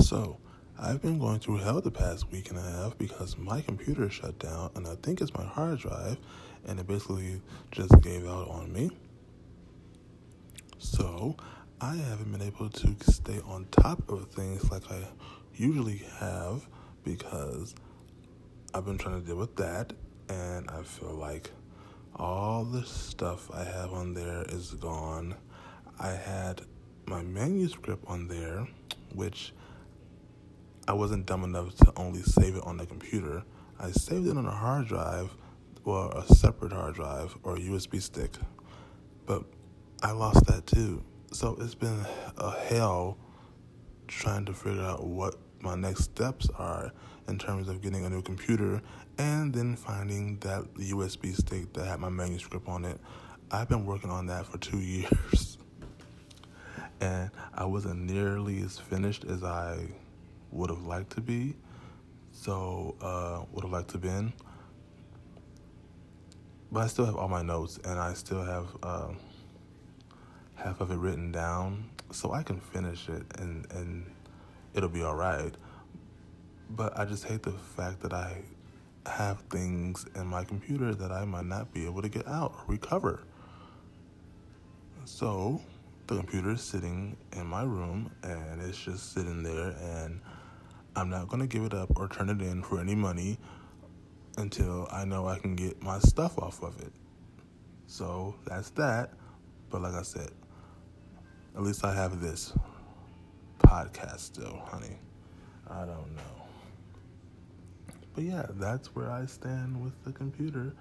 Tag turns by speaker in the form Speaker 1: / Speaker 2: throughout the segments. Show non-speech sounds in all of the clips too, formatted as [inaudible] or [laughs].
Speaker 1: So, I've been going through hell the past week and a half because my computer shut down, and I think it's my hard drive, and it basically just gave out on me. So, I haven't been able to stay on top of things like I usually have because I've been trying to deal with that, and I feel like all the stuff I have on there is gone. I had my manuscript on there, which I wasn't dumb enough to only save it on the computer. I saved it on a hard drive or a separate hard drive or a USB stick, but I lost that too. So it's been a hell trying to figure out what my next steps are in terms of getting a new computer and then finding that USB stick that had my manuscript on it. I've been working on that for two [laughs] years. And I wasn't nearly as finished as I would have liked to be. So, uh, would have liked to been. But I still have all my notes, and I still have uh, half of it written down, so I can finish it, and and it'll be all right. But I just hate the fact that I have things in my computer that I might not be able to get out or recover. So the computer is sitting in my room and it's just sitting there and I'm not going to give it up or turn it in for any money until I know I can get my stuff off of it. So that's that. But like I said, at least I have this podcast still, honey. I don't know. But yeah, that's where I stand with the computer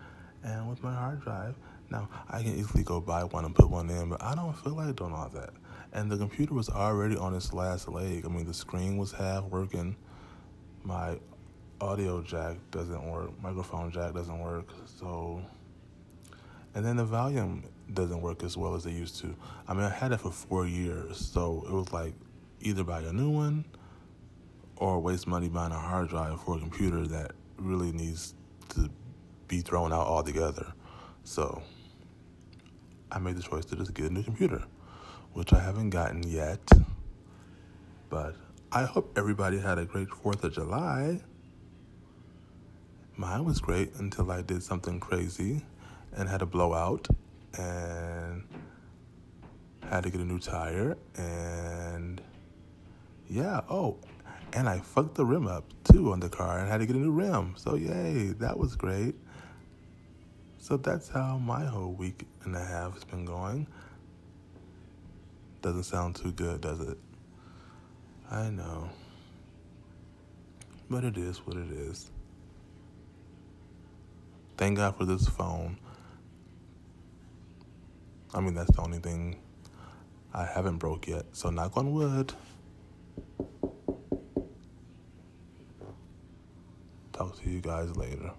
Speaker 1: and with my hard drive. Now, I can easily go buy one and put one in, but I don't feel like doing all that. And the computer was already on its last leg. I mean, the screen was half working my audio jack doesn't work, microphone jack doesn't work, so and then the volume doesn't work as well as it used to. I mean, I had it for four years, so it was like either buy a new one or waste money buying a hard drive for a computer that really needs to be thrown out altogether. So I made the choice to just get a new computer, which I haven't gotten yet, but I hope everybody had a great 4th of July. Mine was great until I did something crazy and had a blowout and had to get a new tire and yeah, oh, and I fucked the rim up too on the car and had to get a new rim. So yay, that was great. So that's how my whole week and a half has been going. Doesn't sound too good, does it? I know. But it is what it is. Thank God for this phone. I mean, that's the only thing I haven't broke yet. So, knock on wood. Talk to you guys later.